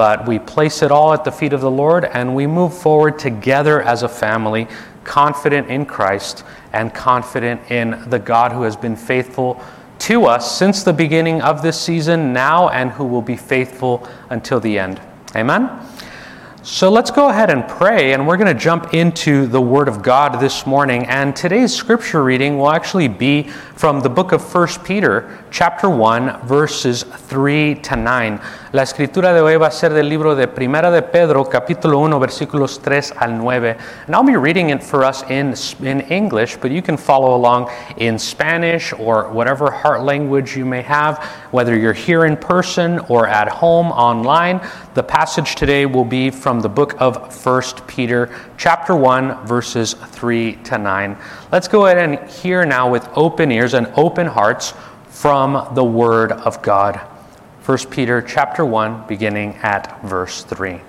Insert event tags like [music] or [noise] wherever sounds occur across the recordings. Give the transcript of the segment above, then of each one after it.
but we place it all at the feet of the Lord and we move forward together as a family, confident in Christ and confident in the God who has been faithful to us since the beginning of this season, now, and who will be faithful until the end. Amen? So let's go ahead and pray, and we're going to jump into the Word of God this morning. And today's scripture reading will actually be from the book of 1 Peter, chapter 1, verses 3 to 9. La escritura de hoy va a ser del libro de Primera de Pedro, capítulo 1, versículos 3 al 9. And I'll be reading it for us in, in English, but you can follow along in Spanish or whatever heart language you may have, whether you're here in person or at home online. The passage today will be from the book of 1 Peter, chapter 1, verses 3 to 9. Let's go ahead and hear now with open ears and open hearts from the Word of God. 1 Peter chapter 1, beginning at verse 3.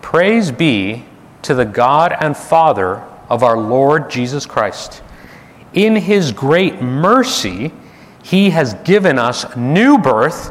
Praise be to the God and Father of our Lord Jesus Christ. In his great mercy, he has given us new birth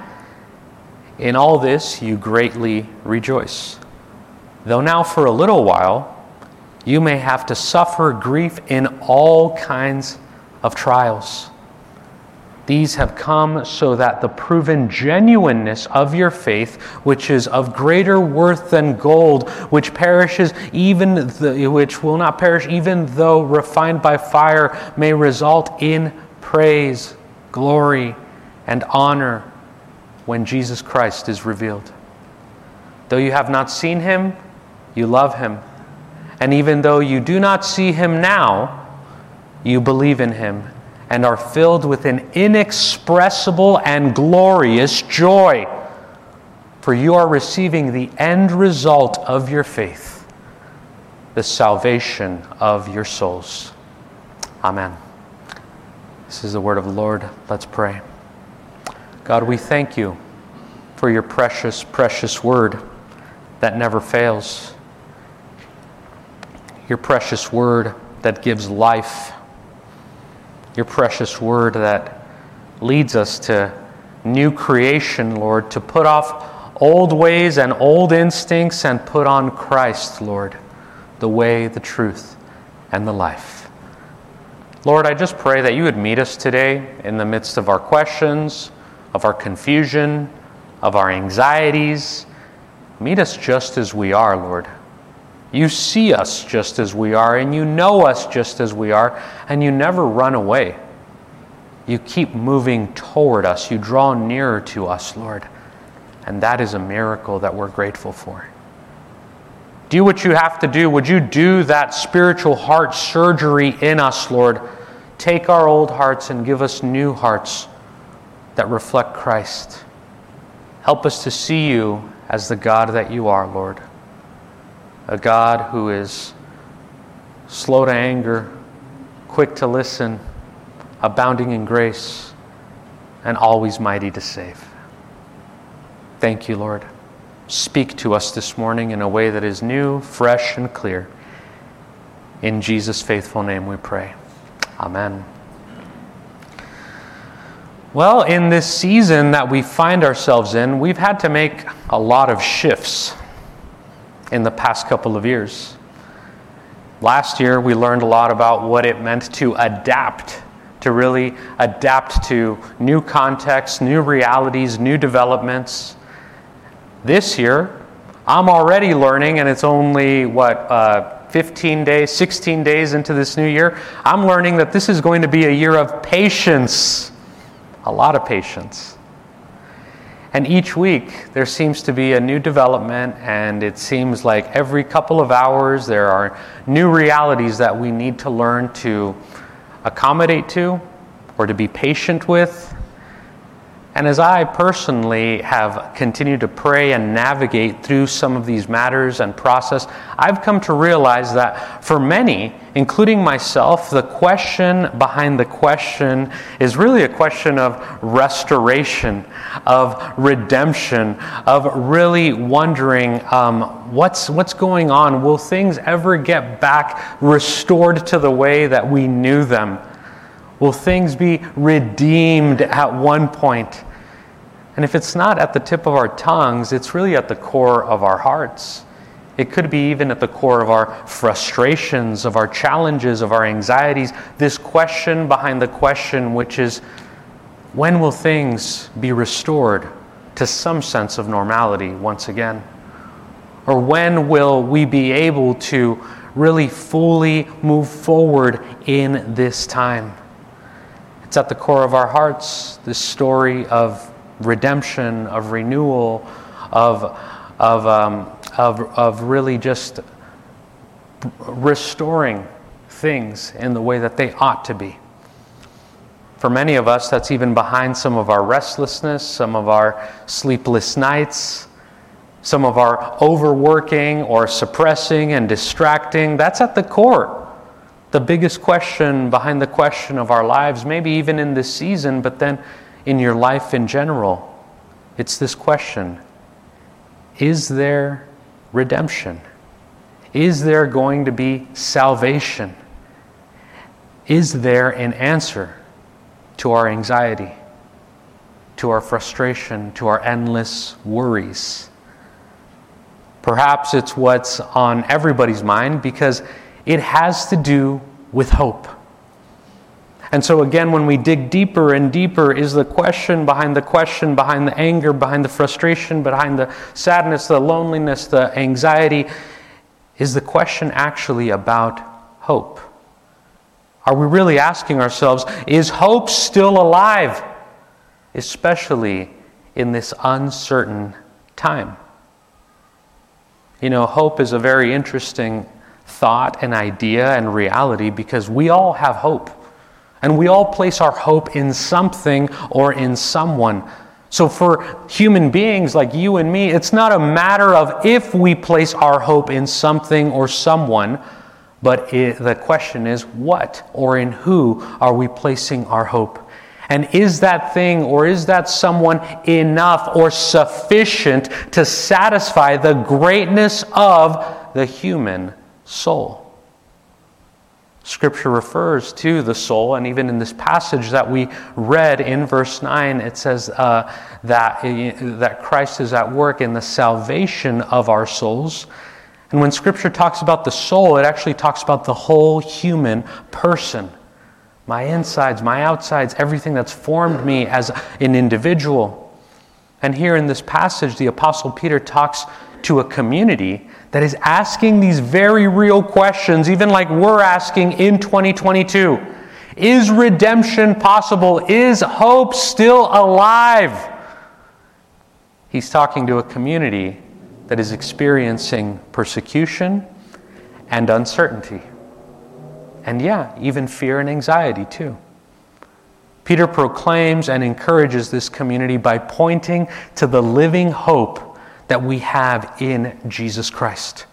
In all this you greatly rejoice. Though now for a little while, you may have to suffer grief in all kinds of trials. These have come so that the proven genuineness of your faith, which is of greater worth than gold, which perishes even the, which will not perish even though refined by fire, may result in praise, glory, and honor when Jesus Christ is revealed. Though you have not seen him, you love him. And even though you do not see him now, you believe in him and are filled with an inexpressible and glorious joy. For you are receiving the end result of your faith, the salvation of your souls. Amen. This is the word of the Lord. Let's pray. God, we thank you for your precious, precious word that never fails your precious word that gives life, your precious word that leads us to new creation, Lord, to put off old ways and old instincts and put on Christ, Lord, the way, the truth, and the life. Lord, I just pray that you would meet us today in the midst of our questions, of our confusion, of our anxieties. Meet us just as we are, Lord. You see us just as we are, and you know us just as we are, and you never run away. You keep moving toward us. You draw nearer to us, Lord. And that is a miracle that we're grateful for. Do what you have to do. Would you do that spiritual heart surgery in us, Lord? Take our old hearts and give us new hearts that reflect Christ. Help us to see you as the God that you are, Lord a God who is slow to anger, quick to listen, abounding in grace, and always mighty to save. Thank you, Lord. Speak to us this morning in a way that is new, fresh, and clear. In Jesus' faithful name we pray. Amen. Well, in this season that we find ourselves in, we've had to make a lot of shifts in the past couple of years. Last year, we learned a lot about what it meant to adapt, to really adapt to new contexts, new realities, new developments. This year, I'm already learning, and it's only, what, uh, 15 days, 16 days into this new year. I'm learning that this is going to be a year of patience, a lot of patience. And each week, there seems to be a new development, and it seems like every couple of hours, there are new realities that we need to learn to accommodate to or to be patient with. And as I personally have continued to pray and navigate through some of these matters and process, I've come to realize that for many, including myself, the question behind the question is really a question of restoration, of redemption, of really wondering um, what's, what's going on? Will things ever get back restored to the way that we knew them? Will things be redeemed at one point? And if it's not at the tip of our tongues, it's really at the core of our hearts. It could be even at the core of our frustrations, of our challenges, of our anxieties. This question behind the question, which is when will things be restored to some sense of normality once again? Or when will we be able to really fully move forward in this time? It's at the core of our hearts, this story of redemption, of renewal, of, of, um, of, of really just restoring things in the way that they ought to be. For many of us, that's even behind some of our restlessness, some of our sleepless nights, some of our overworking or suppressing and distracting. That's at the core the biggest question behind the question of our lives, maybe even in this season, but then in your life in general. It's this question Is there redemption? Is there going to be salvation? Is there an answer to our anxiety, to our frustration, to our endless worries? Perhaps it's what's on everybody's mind because it has to do with hope. And so, again, when we dig deeper and deeper, is the question behind the question, behind the anger, behind the frustration, behind the sadness, the loneliness, the anxiety, is the question actually about hope? Are we really asking ourselves, is hope still alive, especially in this uncertain time? You know, hope is a very interesting thought and idea and reality because we all have hope. And we all place our hope in something or in someone. So, for human beings like you and me, it's not a matter of if we place our hope in something or someone, but it, the question is what or in who are we placing our hope? And is that thing or is that someone enough or sufficient to satisfy the greatness of the human soul. Scripture refers to the soul, and even in this passage that we read in verse 9, it says uh, that, uh, that Christ is at work in the salvation of our souls. And when Scripture talks about the soul, it actually talks about the whole human person my insides, my outsides, everything that's formed me as an individual. And here in this passage, the Apostle Peter talks to a community that is asking these very real questions, even like we're asking in 2022. Is redemption possible? Is hope still alive? He's talking to a community that is experiencing persecution and uncertainty. And yeah, even fear and anxiety too. Peter proclaims and encourages this community by pointing to the living hope that we have in Jesus Christ.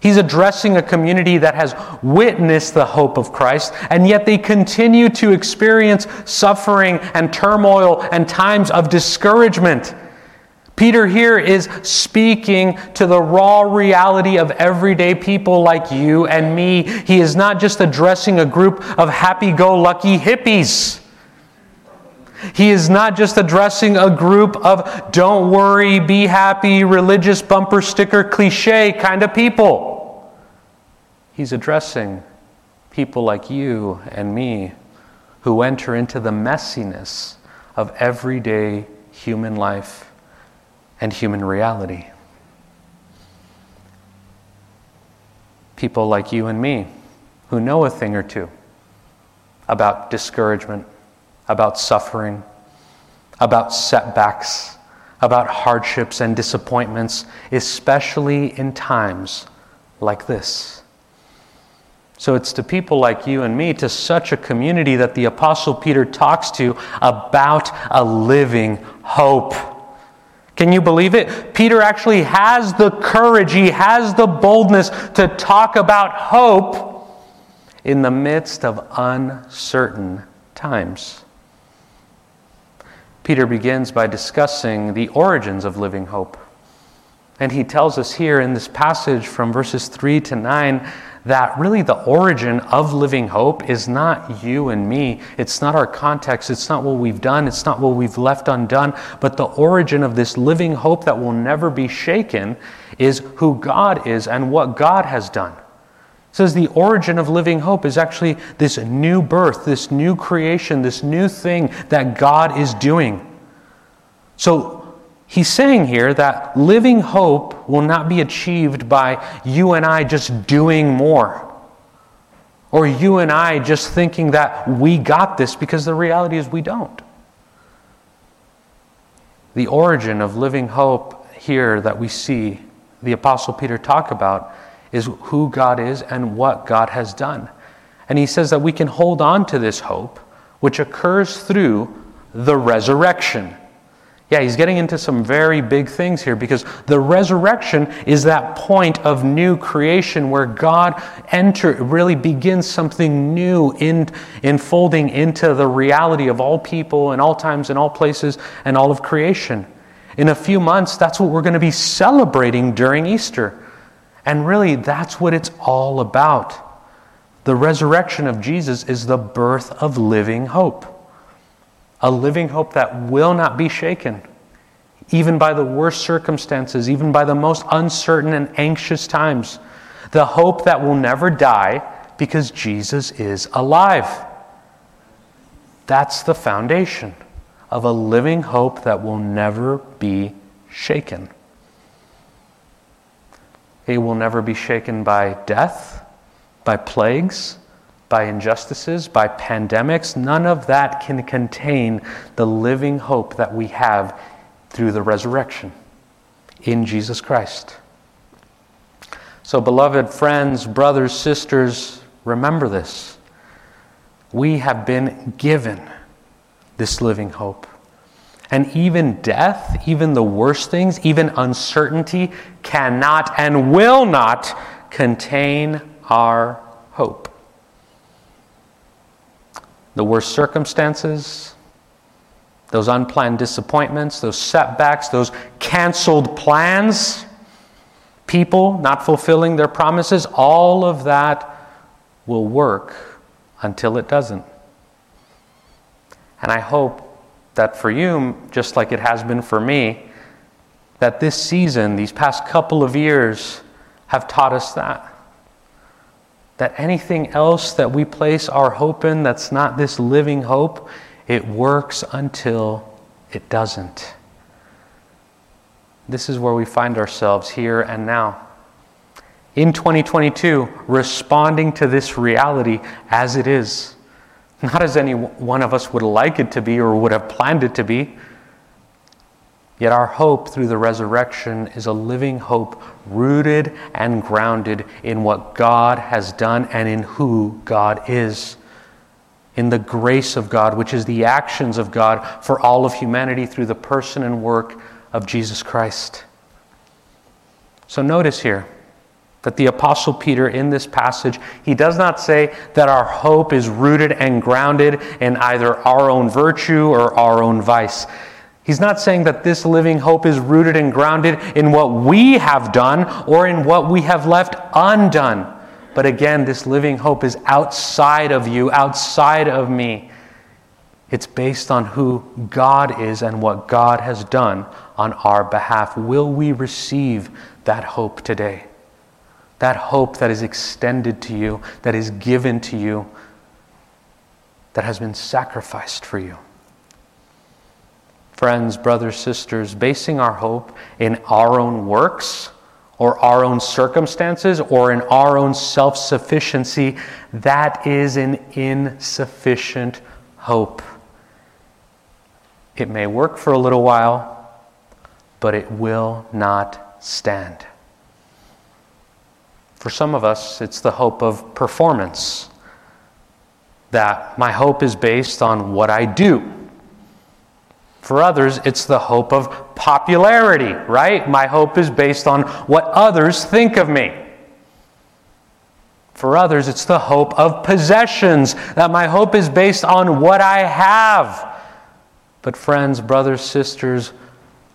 He's addressing a community that has witnessed the hope of Christ, and yet they continue to experience suffering and turmoil and times of discouragement. Peter here is speaking to the raw reality of everyday people like you and me. He is not just addressing a group of happy go lucky hippies. He is not just addressing a group of don't worry, be happy, religious bumper sticker cliche kind of people. He's addressing people like you and me who enter into the messiness of everyday human life and human reality. People like you and me who know a thing or two about discouragement about suffering, about setbacks, about hardships and disappointments, especially in times like this. So it's to people like you and me, to such a community that the Apostle Peter talks to about a living hope. Can you believe it? Peter actually has the courage, he has the boldness to talk about hope in the midst of uncertain times. Peter begins by discussing the origins of living hope. And he tells us here in this passage from verses 3 to 9 that really the origin of living hope is not you and me. It's not our context. It's not what we've done. It's not what we've left undone. But the origin of this living hope that will never be shaken is who God is and what God has done. Says the origin of living hope is actually this new birth, this new creation, this new thing that God is doing. So He's saying here that living hope will not be achieved by you and I just doing more. Or you and I just thinking that we got this because the reality is we don't. The origin of living hope here that we see the Apostle Peter talk about is who God is and what God has done. And he says that we can hold on to this hope, which occurs through the resurrection. Yeah, he's getting into some very big things here because the resurrection is that point of new creation where God enter really begins something new in enfolding into the reality of all people and all times and all places and all of creation. In a few months, that's what we're going to be celebrating during Easter. And really, that's what it's all about. The resurrection of Jesus is the birth of living hope a living hope that will not be shaken, even by the worst circumstances, even by the most uncertain and anxious times. The hope that will never die because Jesus is alive. That's the foundation of a living hope that will never be shaken. It will never be shaken by death, by plagues, by injustices, by pandemics. None of that can contain the living hope that we have through the resurrection in Jesus Christ. So, beloved friends, brothers, sisters, remember this. We have been given this living hope. And even death, even the worst things, even uncertainty cannot and will not contain our hope the worst circumstances, those unplanned disappointments, those setbacks, those canceled plans, people not fulfilling their promises, all of that will work until it doesn't. And I hope that for you, just like it has been for me, that this season, these past couple of years, have taught us that that anything else that we place our hope in that's not this living hope, it works until it doesn't. This is where we find ourselves here and now. In 2022, responding to this reality as it is, not as any one of us would like it to be or would have planned it to be Yet our hope through the resurrection is a living hope rooted and grounded in what God has done and in who God is. In the grace of God, which is the actions of God for all of humanity through the person and work of Jesus Christ. So notice here that the Apostle Peter in this passage, he does not say that our hope is rooted and grounded in either our own virtue or our own vice. He's not saying that this living hope is rooted and grounded in what we have done or in what we have left undone. But again, this living hope is outside of you, outside of me. It's based on who God is and what God has done on our behalf. Will we receive that hope today? That hope that is extended to you, that is given to you, that has been sacrificed for you friends, brothers, sisters, basing our hope in our own works or our own circumstances or in our own self sufficiency, that is an insufficient hope. It may work for a little while, but it will not stand. For some of us, it's the hope of performance. That my hope is based on what I do. For others, it's the hope of popularity, right? My hope is based on what others think of me. For others, it's the hope of possessions, that my hope is based on what I have. But, friends, brothers, sisters,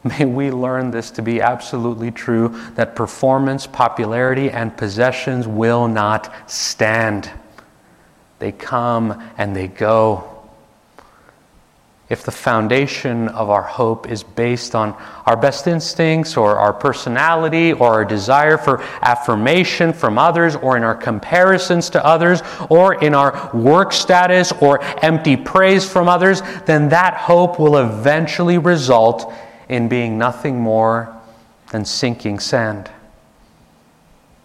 [laughs] may we learn this to be absolutely true that performance, popularity, and possessions will not stand. They come and they go if the foundation of our hope is based on our best instincts or our personality or our desire for affirmation from others or in our comparisons to others or in our work status or empty praise from others, then that hope will eventually result in being nothing more than sinking sand.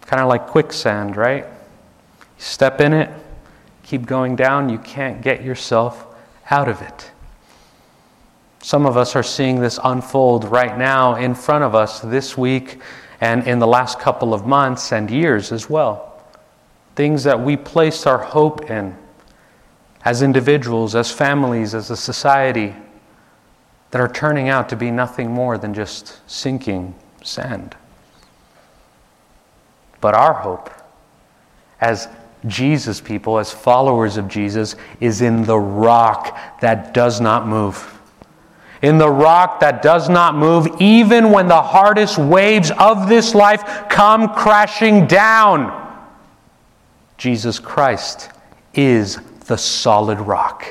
Kind of like quicksand, right? You step in it, keep going down, you can't get yourself out of it. Some of us are seeing this unfold right now in front of us this week and in the last couple of months and years as well. Things that we place our hope in as individuals, as families, as a society that are turning out to be nothing more than just sinking sand. But our hope, as Jesus people, as followers of Jesus, is in the rock that does not move in the rock that does not move, even when the hardest waves of this life come crashing down. Jesus Christ is the solid rock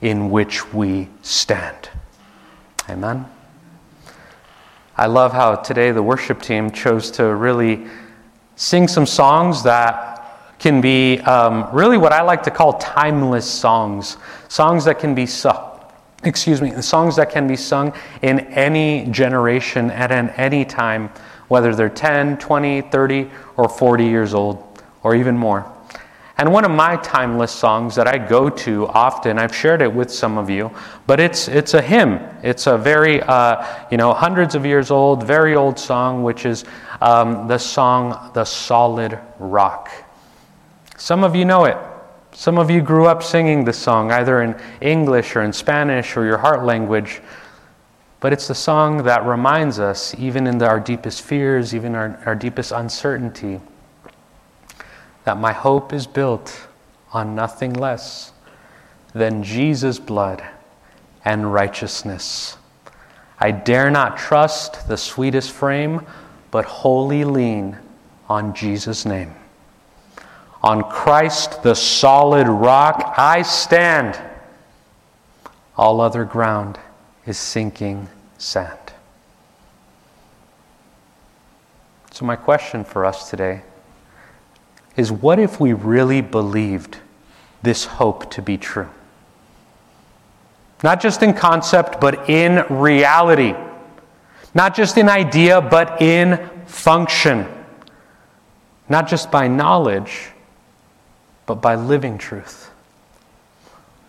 in which we stand. Amen. I love how today the worship team chose to really sing some songs that can be um, really what I like to call timeless songs, songs that can be sung excuse me, songs that can be sung in any generation at any time, whether they're 10, 20, 30, or 40 years old, or even more. And one of my timeless songs that I go to often, I've shared it with some of you, but it's, it's a hymn. It's a very, uh, you know, hundreds of years old, very old song, which is um, the song The Solid Rock. Some of you know it. Some of you grew up singing this song, either in English or in Spanish or your heart language. But it's the song that reminds us, even in our deepest fears, even our, our deepest uncertainty, that my hope is built on nothing less than Jesus' blood and righteousness. I dare not trust the sweetest frame, but wholly lean on Jesus' name. On Christ, the solid rock, I stand. All other ground is sinking sand. So, my question for us today is what if we really believed this hope to be true? Not just in concept, but in reality. Not just in idea, but in function. Not just by knowledge, but by living truth?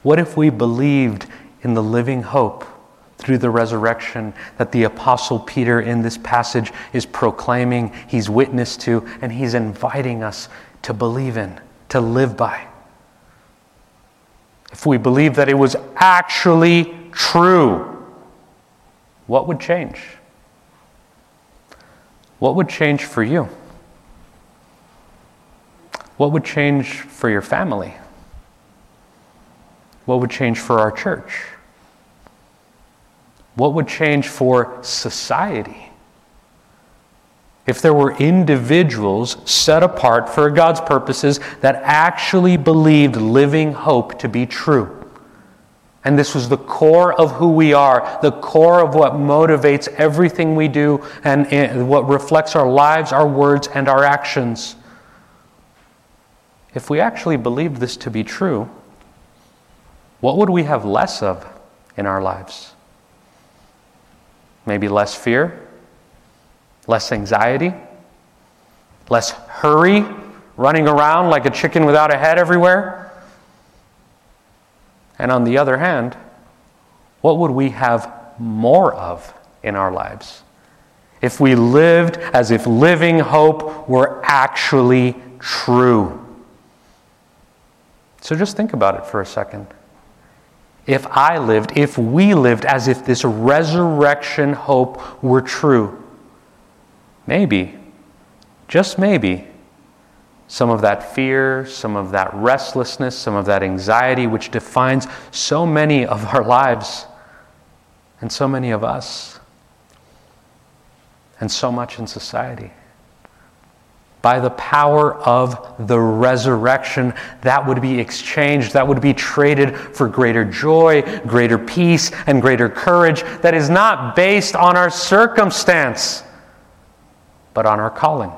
What if we believed in the living hope through the resurrection that the Apostle Peter in this passage is proclaiming, he's witness to, and he's inviting us to believe in, to live by? If we believe that it was actually true, what would change? What would change for you? What would change for your family? What would change for our church? What would change for society? If there were individuals set apart for God's purposes that actually believed living hope to be true. And this was the core of who we are, the core of what motivates everything we do and what reflects our lives, our words, and our actions. If we actually believed this to be true, what would we have less of in our lives? Maybe less fear, less anxiety, less hurry, running around like a chicken without a head everywhere. And on the other hand, what would we have more of in our lives if we lived as if living hope were actually true. So just think about it for a second. If I lived, if we lived as if this resurrection hope were true, maybe, just maybe, some of that fear, some of that restlessness, some of that anxiety, which defines so many of our lives and so many of us and so much in society. By the power of the resurrection, that would be exchanged, that would be traded for greater joy, greater peace, and greater courage that is not based on our circumstance, but on our calling.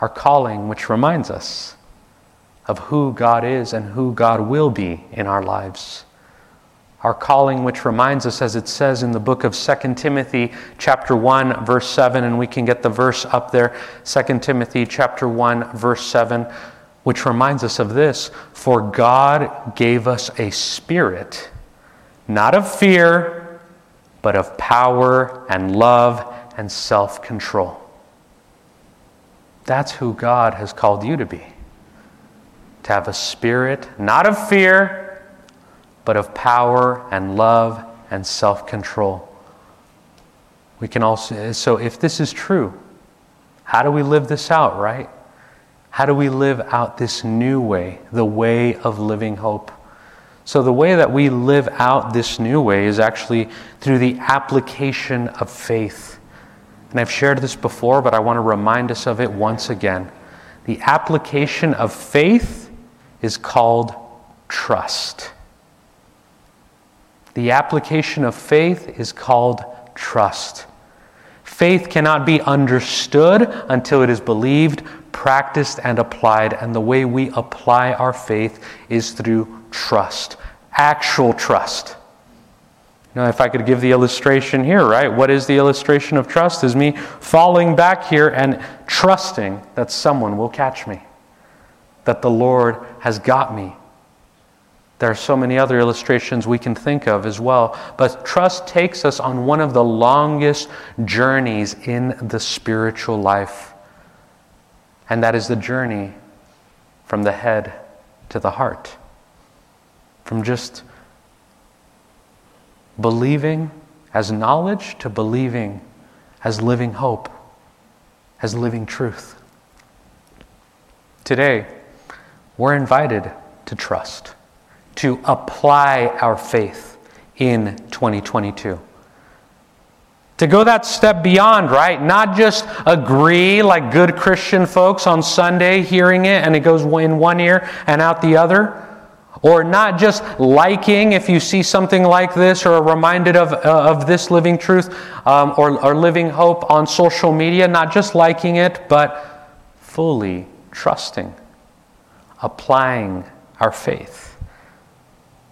Our calling, which reminds us of who God is and who God will be in our lives our calling which reminds us as it says in the book of 2 timothy chapter 1 verse 7 and we can get the verse up there 2 timothy chapter 1 verse 7 which reminds us of this for god gave us a spirit not of fear but of power and love and self-control that's who god has called you to be to have a spirit not of fear but of power and love and self control. We can also, so if this is true, how do we live this out, right? How do we live out this new way, the way of living hope? So, the way that we live out this new way is actually through the application of faith. And I've shared this before, but I want to remind us of it once again. The application of faith is called trust. The application of faith is called trust. Faith cannot be understood until it is believed, practiced, and applied. And the way we apply our faith is through trust, actual trust. If I could give the illustration here, right? What is the illustration of trust? Is me falling back here and trusting that someone will catch me, that the Lord has got me, there are so many other illustrations we can think of as well. But trust takes us on one of the longest journeys in the spiritual life. And that is the journey from the head to the heart. From just believing as knowledge to believing as living hope, as living truth. Today, we're invited to trust to apply our faith in 2022. To go that step beyond, right? Not just agree like good Christian folks on Sunday hearing it and it goes in one ear and out the other. Or not just liking if you see something like this or are reminded of, uh, of this living truth um, or, or living hope on social media, not just liking it, but fully trusting, applying our faith.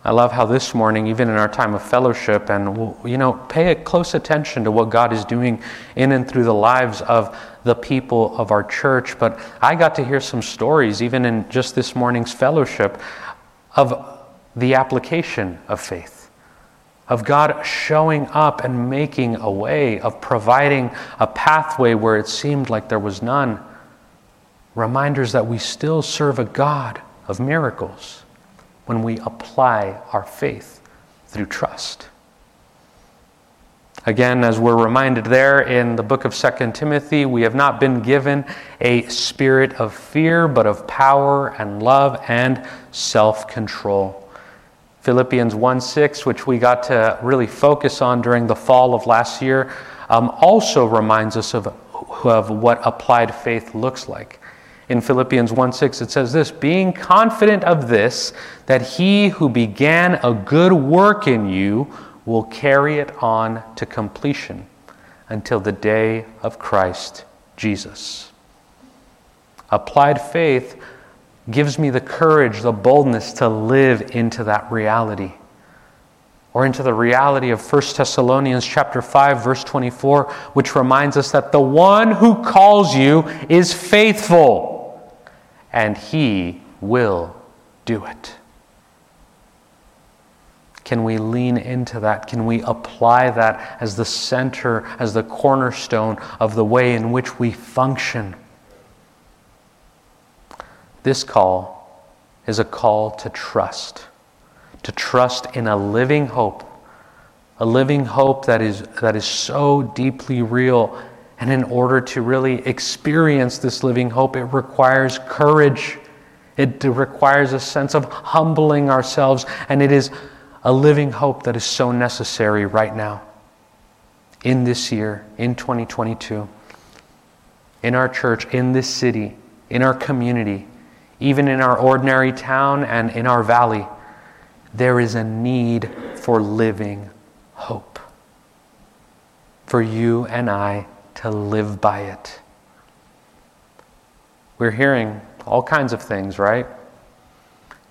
I love how this morning, even in our time of fellowship, and you know, pay a close attention to what God is doing in and through the lives of the people of our church. But I got to hear some stories, even in just this morning's fellowship, of the application of faith, of God showing up and making a way, of providing a pathway where it seemed like there was none. Reminders that we still serve a God of miracles when we apply our faith through trust. Again, as we're reminded there in the book of 2 Timothy, we have not been given a spirit of fear, but of power and love and self control. Philippians 1 6, which we got to really focus on during the fall of last year, um, also reminds us of, of what applied faith looks like in Philippians 1 6, it says this being confident of this, that he who began a good work in you will carry it on to completion until the day of Christ Jesus. Applied faith gives me the courage, the boldness to live into that reality or into the reality of 1 Thessalonians chapter 5 verse 24 which reminds us that the one who calls you is faithful and He will do it. Can we lean into that? Can we apply that as the center, as the cornerstone of the way in which we function? This call is a call to trust, to trust in a living hope, a living hope that is, that is so deeply real. And in order to really experience this living hope, it requires courage. It requires a sense of humbling ourselves, and it is a living hope that is so necessary right now, in this year, in 2022, in our church, in this city, in our community, even in our ordinary town and in our valley. There is a need for living hope. For you and I to live by it. We're hearing all kinds of things, right?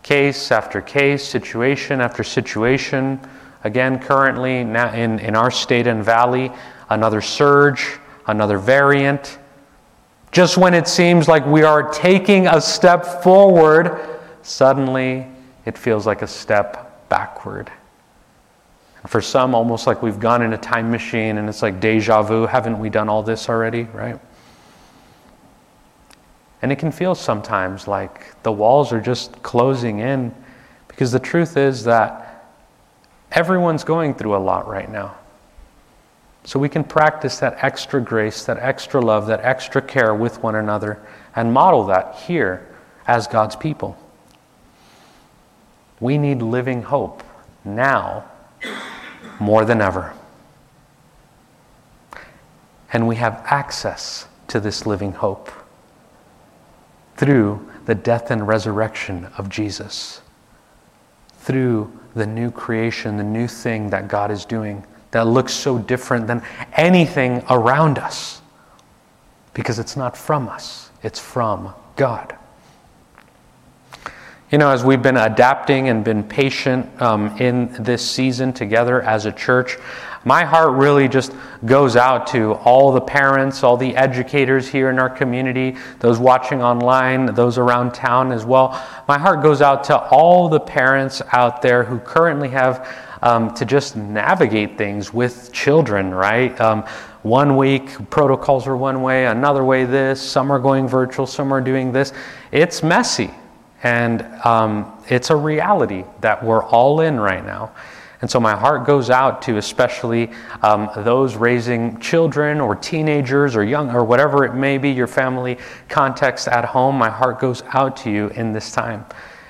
Case after case, situation after situation. Again, currently in, in our state and valley, another surge, another variant. Just when it seems like we are taking a step forward, suddenly it feels like a step backward. For some, almost like we've gone in a time machine and it's like deja vu. Haven't we done all this already, right? And it can feel sometimes like the walls are just closing in because the truth is that everyone's going through a lot right now. So we can practice that extra grace, that extra love, that extra care with one another and model that here as God's people. We need living hope now more than ever. And we have access to this living hope through the death and resurrection of Jesus, through the new creation, the new thing that God is doing that looks so different than anything around us because it's not from us, it's from God. You know, as we've been adapting and been patient um, in this season together as a church, my heart really just goes out to all the parents, all the educators here in our community, those watching online, those around town as well. My heart goes out to all the parents out there who currently have um, to just navigate things with children, right? Um, one week protocols are one way, another way this, some are going virtual, some are doing this. It's messy. And um, it's a reality that we're all in right now. And so my heart goes out to especially um, those raising children or teenagers or young or whatever it may be, your family context at home. My heart goes out to you in this time,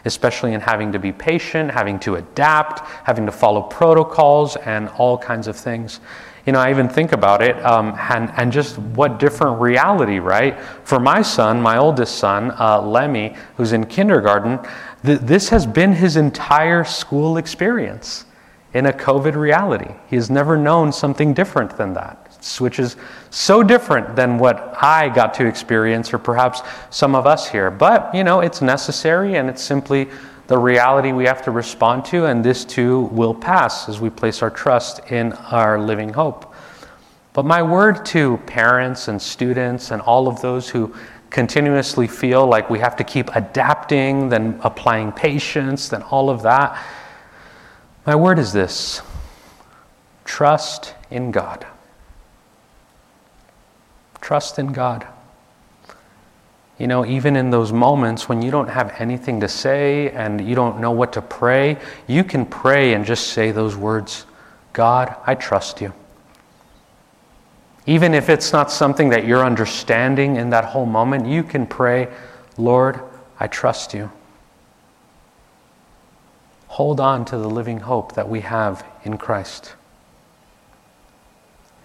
especially in having to be patient, having to adapt, having to follow protocols, and all kinds of things. You know, I even think about it um, and, and just what different reality, right? For my son, my oldest son, uh, Lemmy, who's in kindergarten, th- this has been his entire school experience in a COVID reality. He has never known something different than that, which is so different than what I got to experience, or perhaps some of us here. But, you know, it's necessary and it's simply the reality we have to respond to, and this too will pass as we place our trust in our living hope. But my word to parents and students and all of those who continuously feel like we have to keep adapting, then applying patience, then all of that my word is this trust in God. Trust in God. You know, even in those moments when you don't have anything to say and you don't know what to pray, you can pray and just say those words God, I trust you. Even if it's not something that you're understanding in that whole moment, you can pray, Lord, I trust you hold on to the living hope that we have in Christ.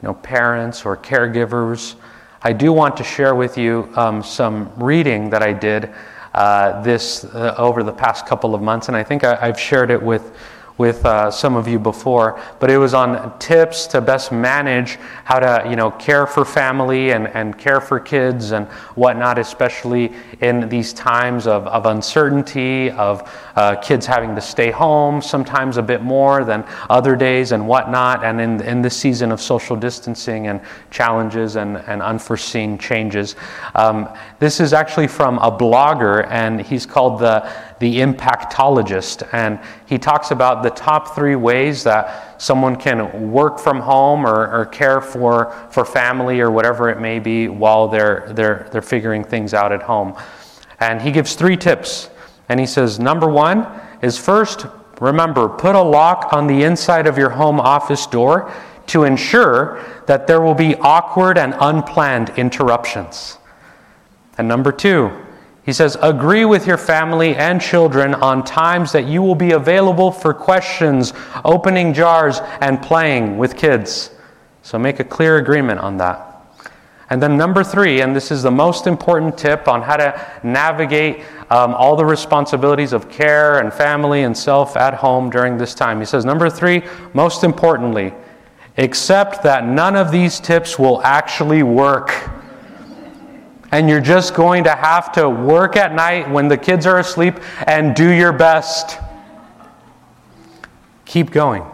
You know, parents or caregivers, I do want to share with you um, some reading that I did uh, this uh, over the past couple of months, and I think I, have shared it with with uh, some of you before, but it was on tips to best manage how to, you know, care for family and, and care for kids and whatnot, especially in these times of, of uncertainty, of uh, kids having to stay home, sometimes a bit more than other days and whatnot, and in, in this season of social distancing and challenges and, and unforeseen changes. Um, this is actually from a blogger, and he's called the the impactologist, and he talks about the top three ways that someone can work from home or, or care for, for family or whatever it may be while they're, they're, they're figuring things out at home. And he gives three tips. And he says, number one is first, remember, put a lock on the inside of your home office door to ensure that there will be awkward and unplanned interruptions. And number two, he says, agree with your family and children on times that you will be available for questions, opening jars, and playing with kids. So make a clear agreement on that. And then, number three, and this is the most important tip on how to navigate um, all the responsibilities of care and family and self at home during this time. He says, number three, most importantly, accept that none of these tips will actually work. And you're just going to have to work at night when the kids are asleep and do your best. Keep going,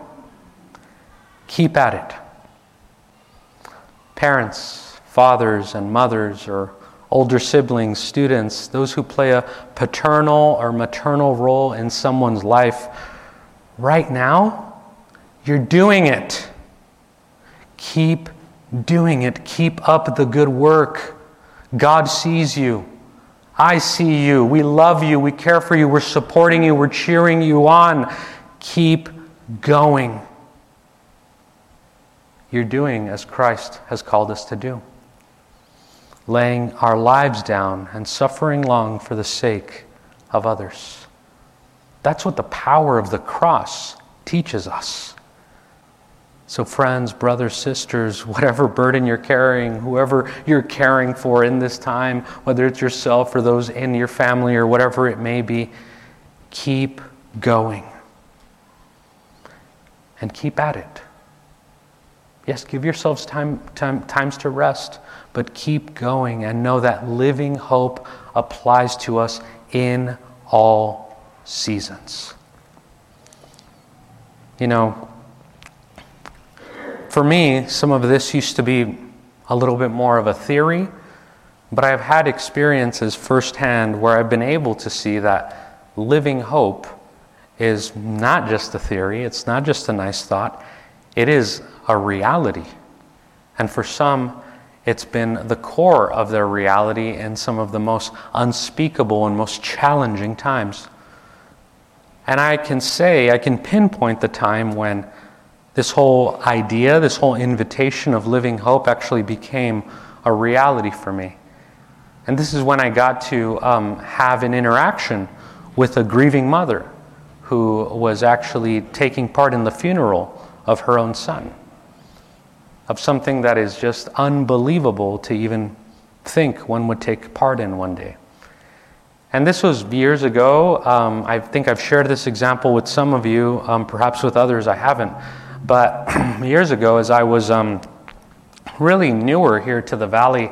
keep at it. Parents, fathers, and mothers, or older siblings, students, those who play a paternal or maternal role in someone's life, right now, you're doing it. Keep doing it. Keep up the good work. God sees you. I see you. We love you. We care for you. We're supporting you. We're cheering you on. Keep going. You're doing as Christ has called us to do, laying our lives down and suffering long for the sake of others. That's what the power of the cross teaches us. So, friends, brothers, sisters, whatever burden you're carrying, whoever you're caring for in this time, whether it's yourself or those in your family or whatever it may be, keep going. And keep at it. Yes, give yourselves time, time, times to rest, but keep going and know that living hope applies to us in all seasons. You know, for me, some of this used to be a little bit more of a theory, but I've had experiences firsthand where I've been able to see that living hope is not just a theory, it's not just a nice thought, it is a reality. And for some, it's been the core of their reality in some of the most unspeakable and most challenging times. And I can say, I can pinpoint the time when this whole idea, this whole invitation of living hope actually became a reality for me. And this is when I got to um, have an interaction with a grieving mother who was actually taking part in the funeral of her own son, of something that is just unbelievable to even think one would take part in one day. And this was years ago. Um, I think I've shared this example with some of you, um, perhaps with others I haven't. But [clears throat] years ago, as I was um, really newer here to the valley,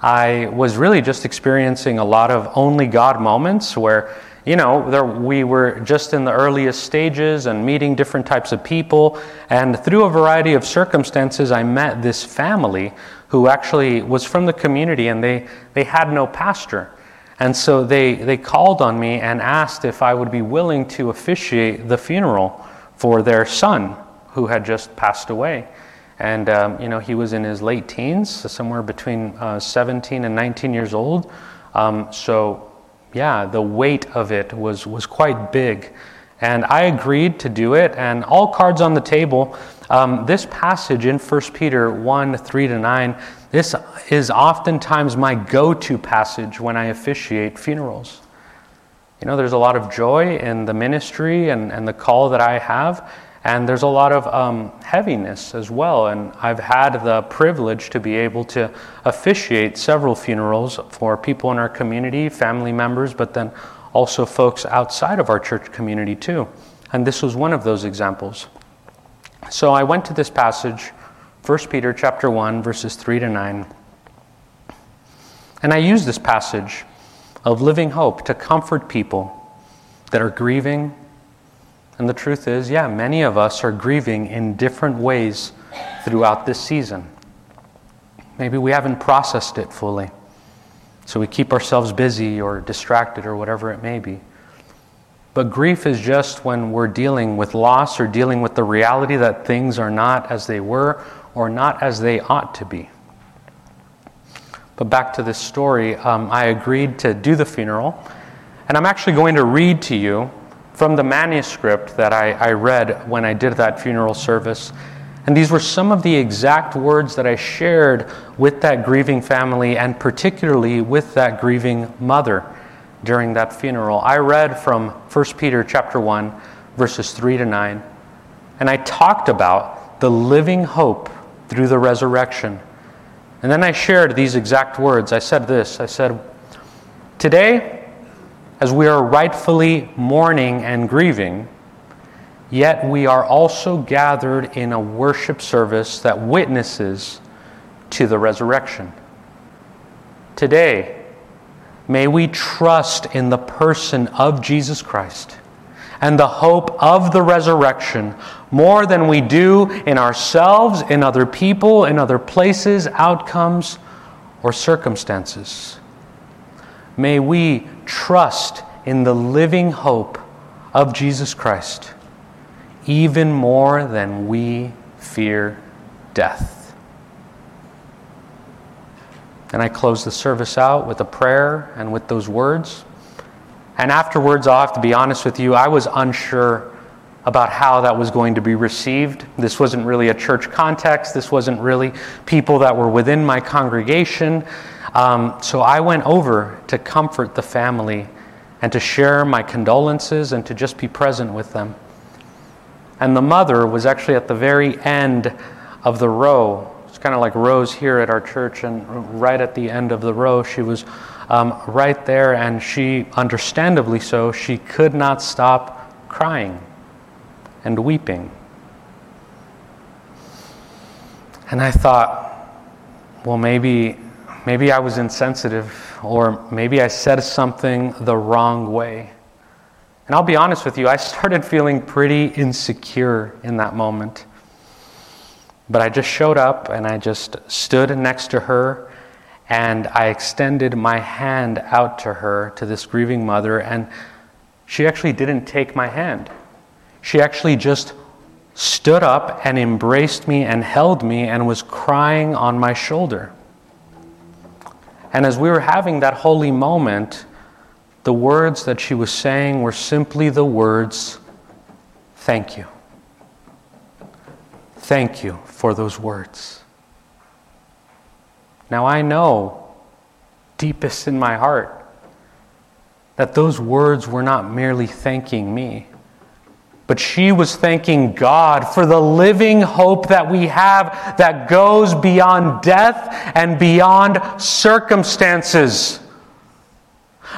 I was really just experiencing a lot of only God moments where, you know, there, we were just in the earliest stages and meeting different types of people. And through a variety of circumstances, I met this family who actually was from the community and they, they had no pastor. And so they, they called on me and asked if I would be willing to officiate the funeral for their son who had just passed away. And, um, you know, he was in his late teens, so somewhere between uh, 17 and 19 years old. Um, so, yeah, the weight of it was, was quite big. And I agreed to do it, and all cards on the table. Um, this passage in 1 Peter 1 3 to 9, this is oftentimes my go to passage when I officiate funerals. You know, there's a lot of joy in the ministry and, and the call that I have. And there's a lot of um, heaviness as well. And I've had the privilege to be able to officiate several funerals for people in our community, family members, but then also folks outside of our church community too. And this was one of those examples. So I went to this passage, 1 Peter chapter 1, verses 3 to 9. And I used this passage of living hope to comfort people that are grieving and the truth is, yeah, many of us are grieving in different ways throughout this season. Maybe we haven't processed it fully. So we keep ourselves busy or distracted or whatever it may be. But grief is just when we're dealing with loss or dealing with the reality that things are not as they were or not as they ought to be. But back to this story, um, I agreed to do the funeral, and I'm actually going to read to you from the manuscript that I, I read when I did that funeral service. And these were some of the exact words that I shared with that grieving family and particularly with that grieving mother during that funeral. I read from 1 Peter chapter 1 verses 3 to 9 and I talked about the living hope through the resurrection. And then I shared these exact words. I said this. I said, "Today as we are rightfully mourning and grieving, Yet we are also gathered in a worship service that witnesses to the resurrection. Today, may we trust in the person of Jesus Christ and the hope of the resurrection more than we do in ourselves, in other people, in other places, outcomes, or circumstances. May we trust in the living hope of Jesus Christ even more than we fear death. And I close the service out with a prayer and with those words. And afterwards, I'll have to be honest with you, I was unsure about how that was going to be received. This wasn't really a church context, this wasn't really people that were within my congregation. Um, so I went over to comfort the family and to share my condolences and to just be present with them. And the mother was actually at the very end of the row. It's kind of like rows here at our church, and right at the end of the row, she was um, right there, and she, understandably so, she could not stop crying and weeping. And I thought, well, maybe, maybe I was insensitive, or maybe I said something the wrong way. And I'll be honest with you, I started feeling pretty insecure in that moment. But I just showed up and I just stood next to her and I extended my hand out to her, to this grieving mother, and she actually didn't take my hand. She actually just stood up and embraced me and held me and was crying on my shoulder. And as we were having that holy moment, the words that she was saying were simply the words, Thank you. Thank you for those words. Now I know, deepest in my heart, that those words were not merely thanking me, but she was thanking God for the living hope that we have that goes beyond death and beyond circumstances.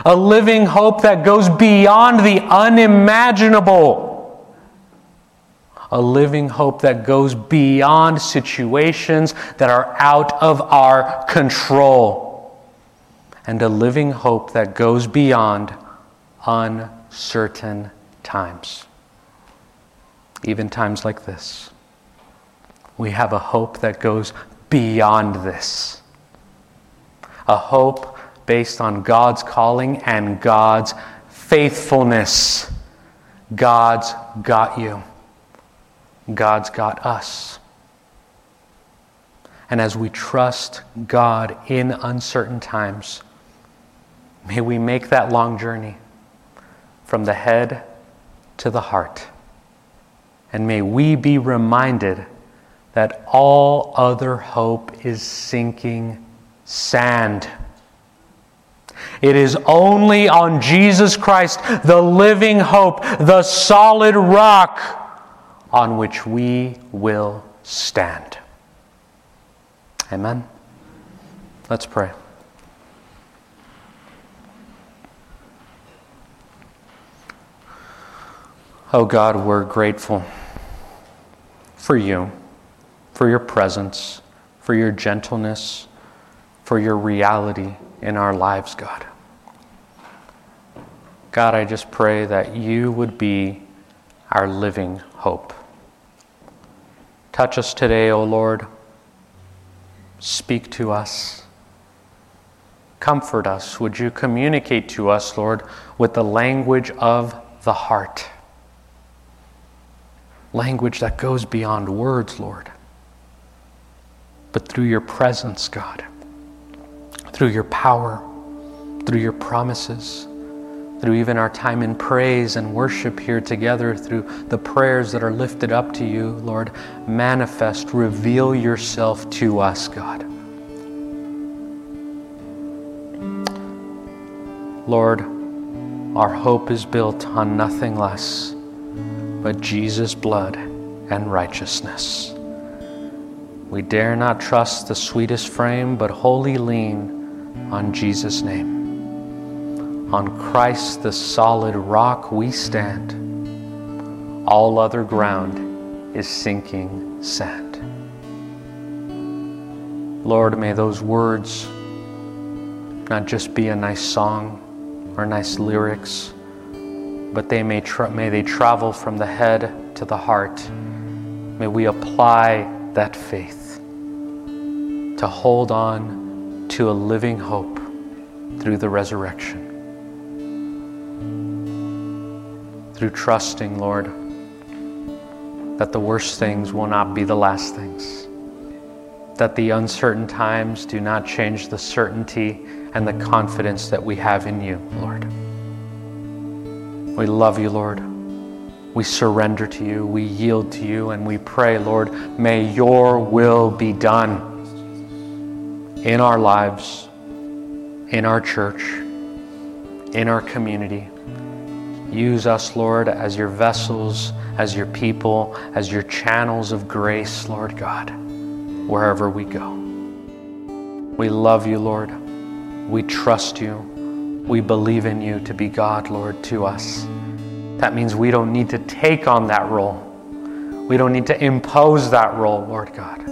A living hope that goes beyond the unimaginable, a living hope that goes beyond situations that are out of our control, and a living hope that goes beyond uncertain times. Even times like this, we have a hope that goes beyond this. A hope based on God's calling and God's faithfulness. God's got you. God's got us. And as we trust God in uncertain times, may we make that long journey from the head to the heart. And may we be reminded that all other hope is sinking sand. It is only on Jesus Christ, the living hope, the solid rock on which we will stand. Amen. Let's pray. Oh God, we're grateful for you, for your presence, for your gentleness, for your reality in our lives, God. God, I just pray that you would be our living hope. Touch us today, O Lord. Speak to us. Comfort us. Would you communicate to us, Lord, with the language of the heart? Language that goes beyond words, Lord, but through your presence, God through your power, through your promises, through even our time in praise and worship here together, through the prayers that are lifted up to you, Lord. Manifest, reveal yourself to us, God. Lord, our hope is built on nothing less but Jesus' blood and righteousness. We dare not trust the sweetest frame, but wholly lean on Jesus' name. On Christ, the solid rock, we stand. All other ground is sinking sand. Lord, may those words not just be a nice song or nice lyrics, but they may, tra- may they travel from the head to the heart. May we apply that faith to hold on to a living hope through the resurrection. Through trusting, Lord, that the worst things will not be the last things, that the uncertain times do not change the certainty and the confidence that we have in you, Lord. We love you, Lord. We surrender to you, we yield to you, and we pray, Lord, may your will be done in our lives, in our church, in our community. Use us, Lord, as your vessels, as your people, as your channels of grace, Lord God, wherever we go. We love you, Lord. We trust you. We believe in you to be God, Lord, to us. That means we don't need to take on that role. We don't need to impose that role, Lord God.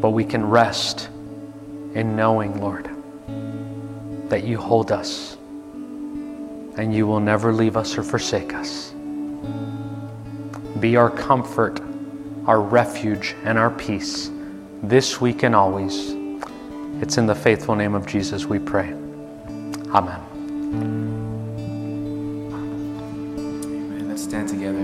But we can rest in knowing, Lord, that you hold us and you will never leave us or forsake us. Be our comfort, our refuge, and our peace this week and always. It's in the faithful name of Jesus we pray. Amen. Amen. Let's stand together.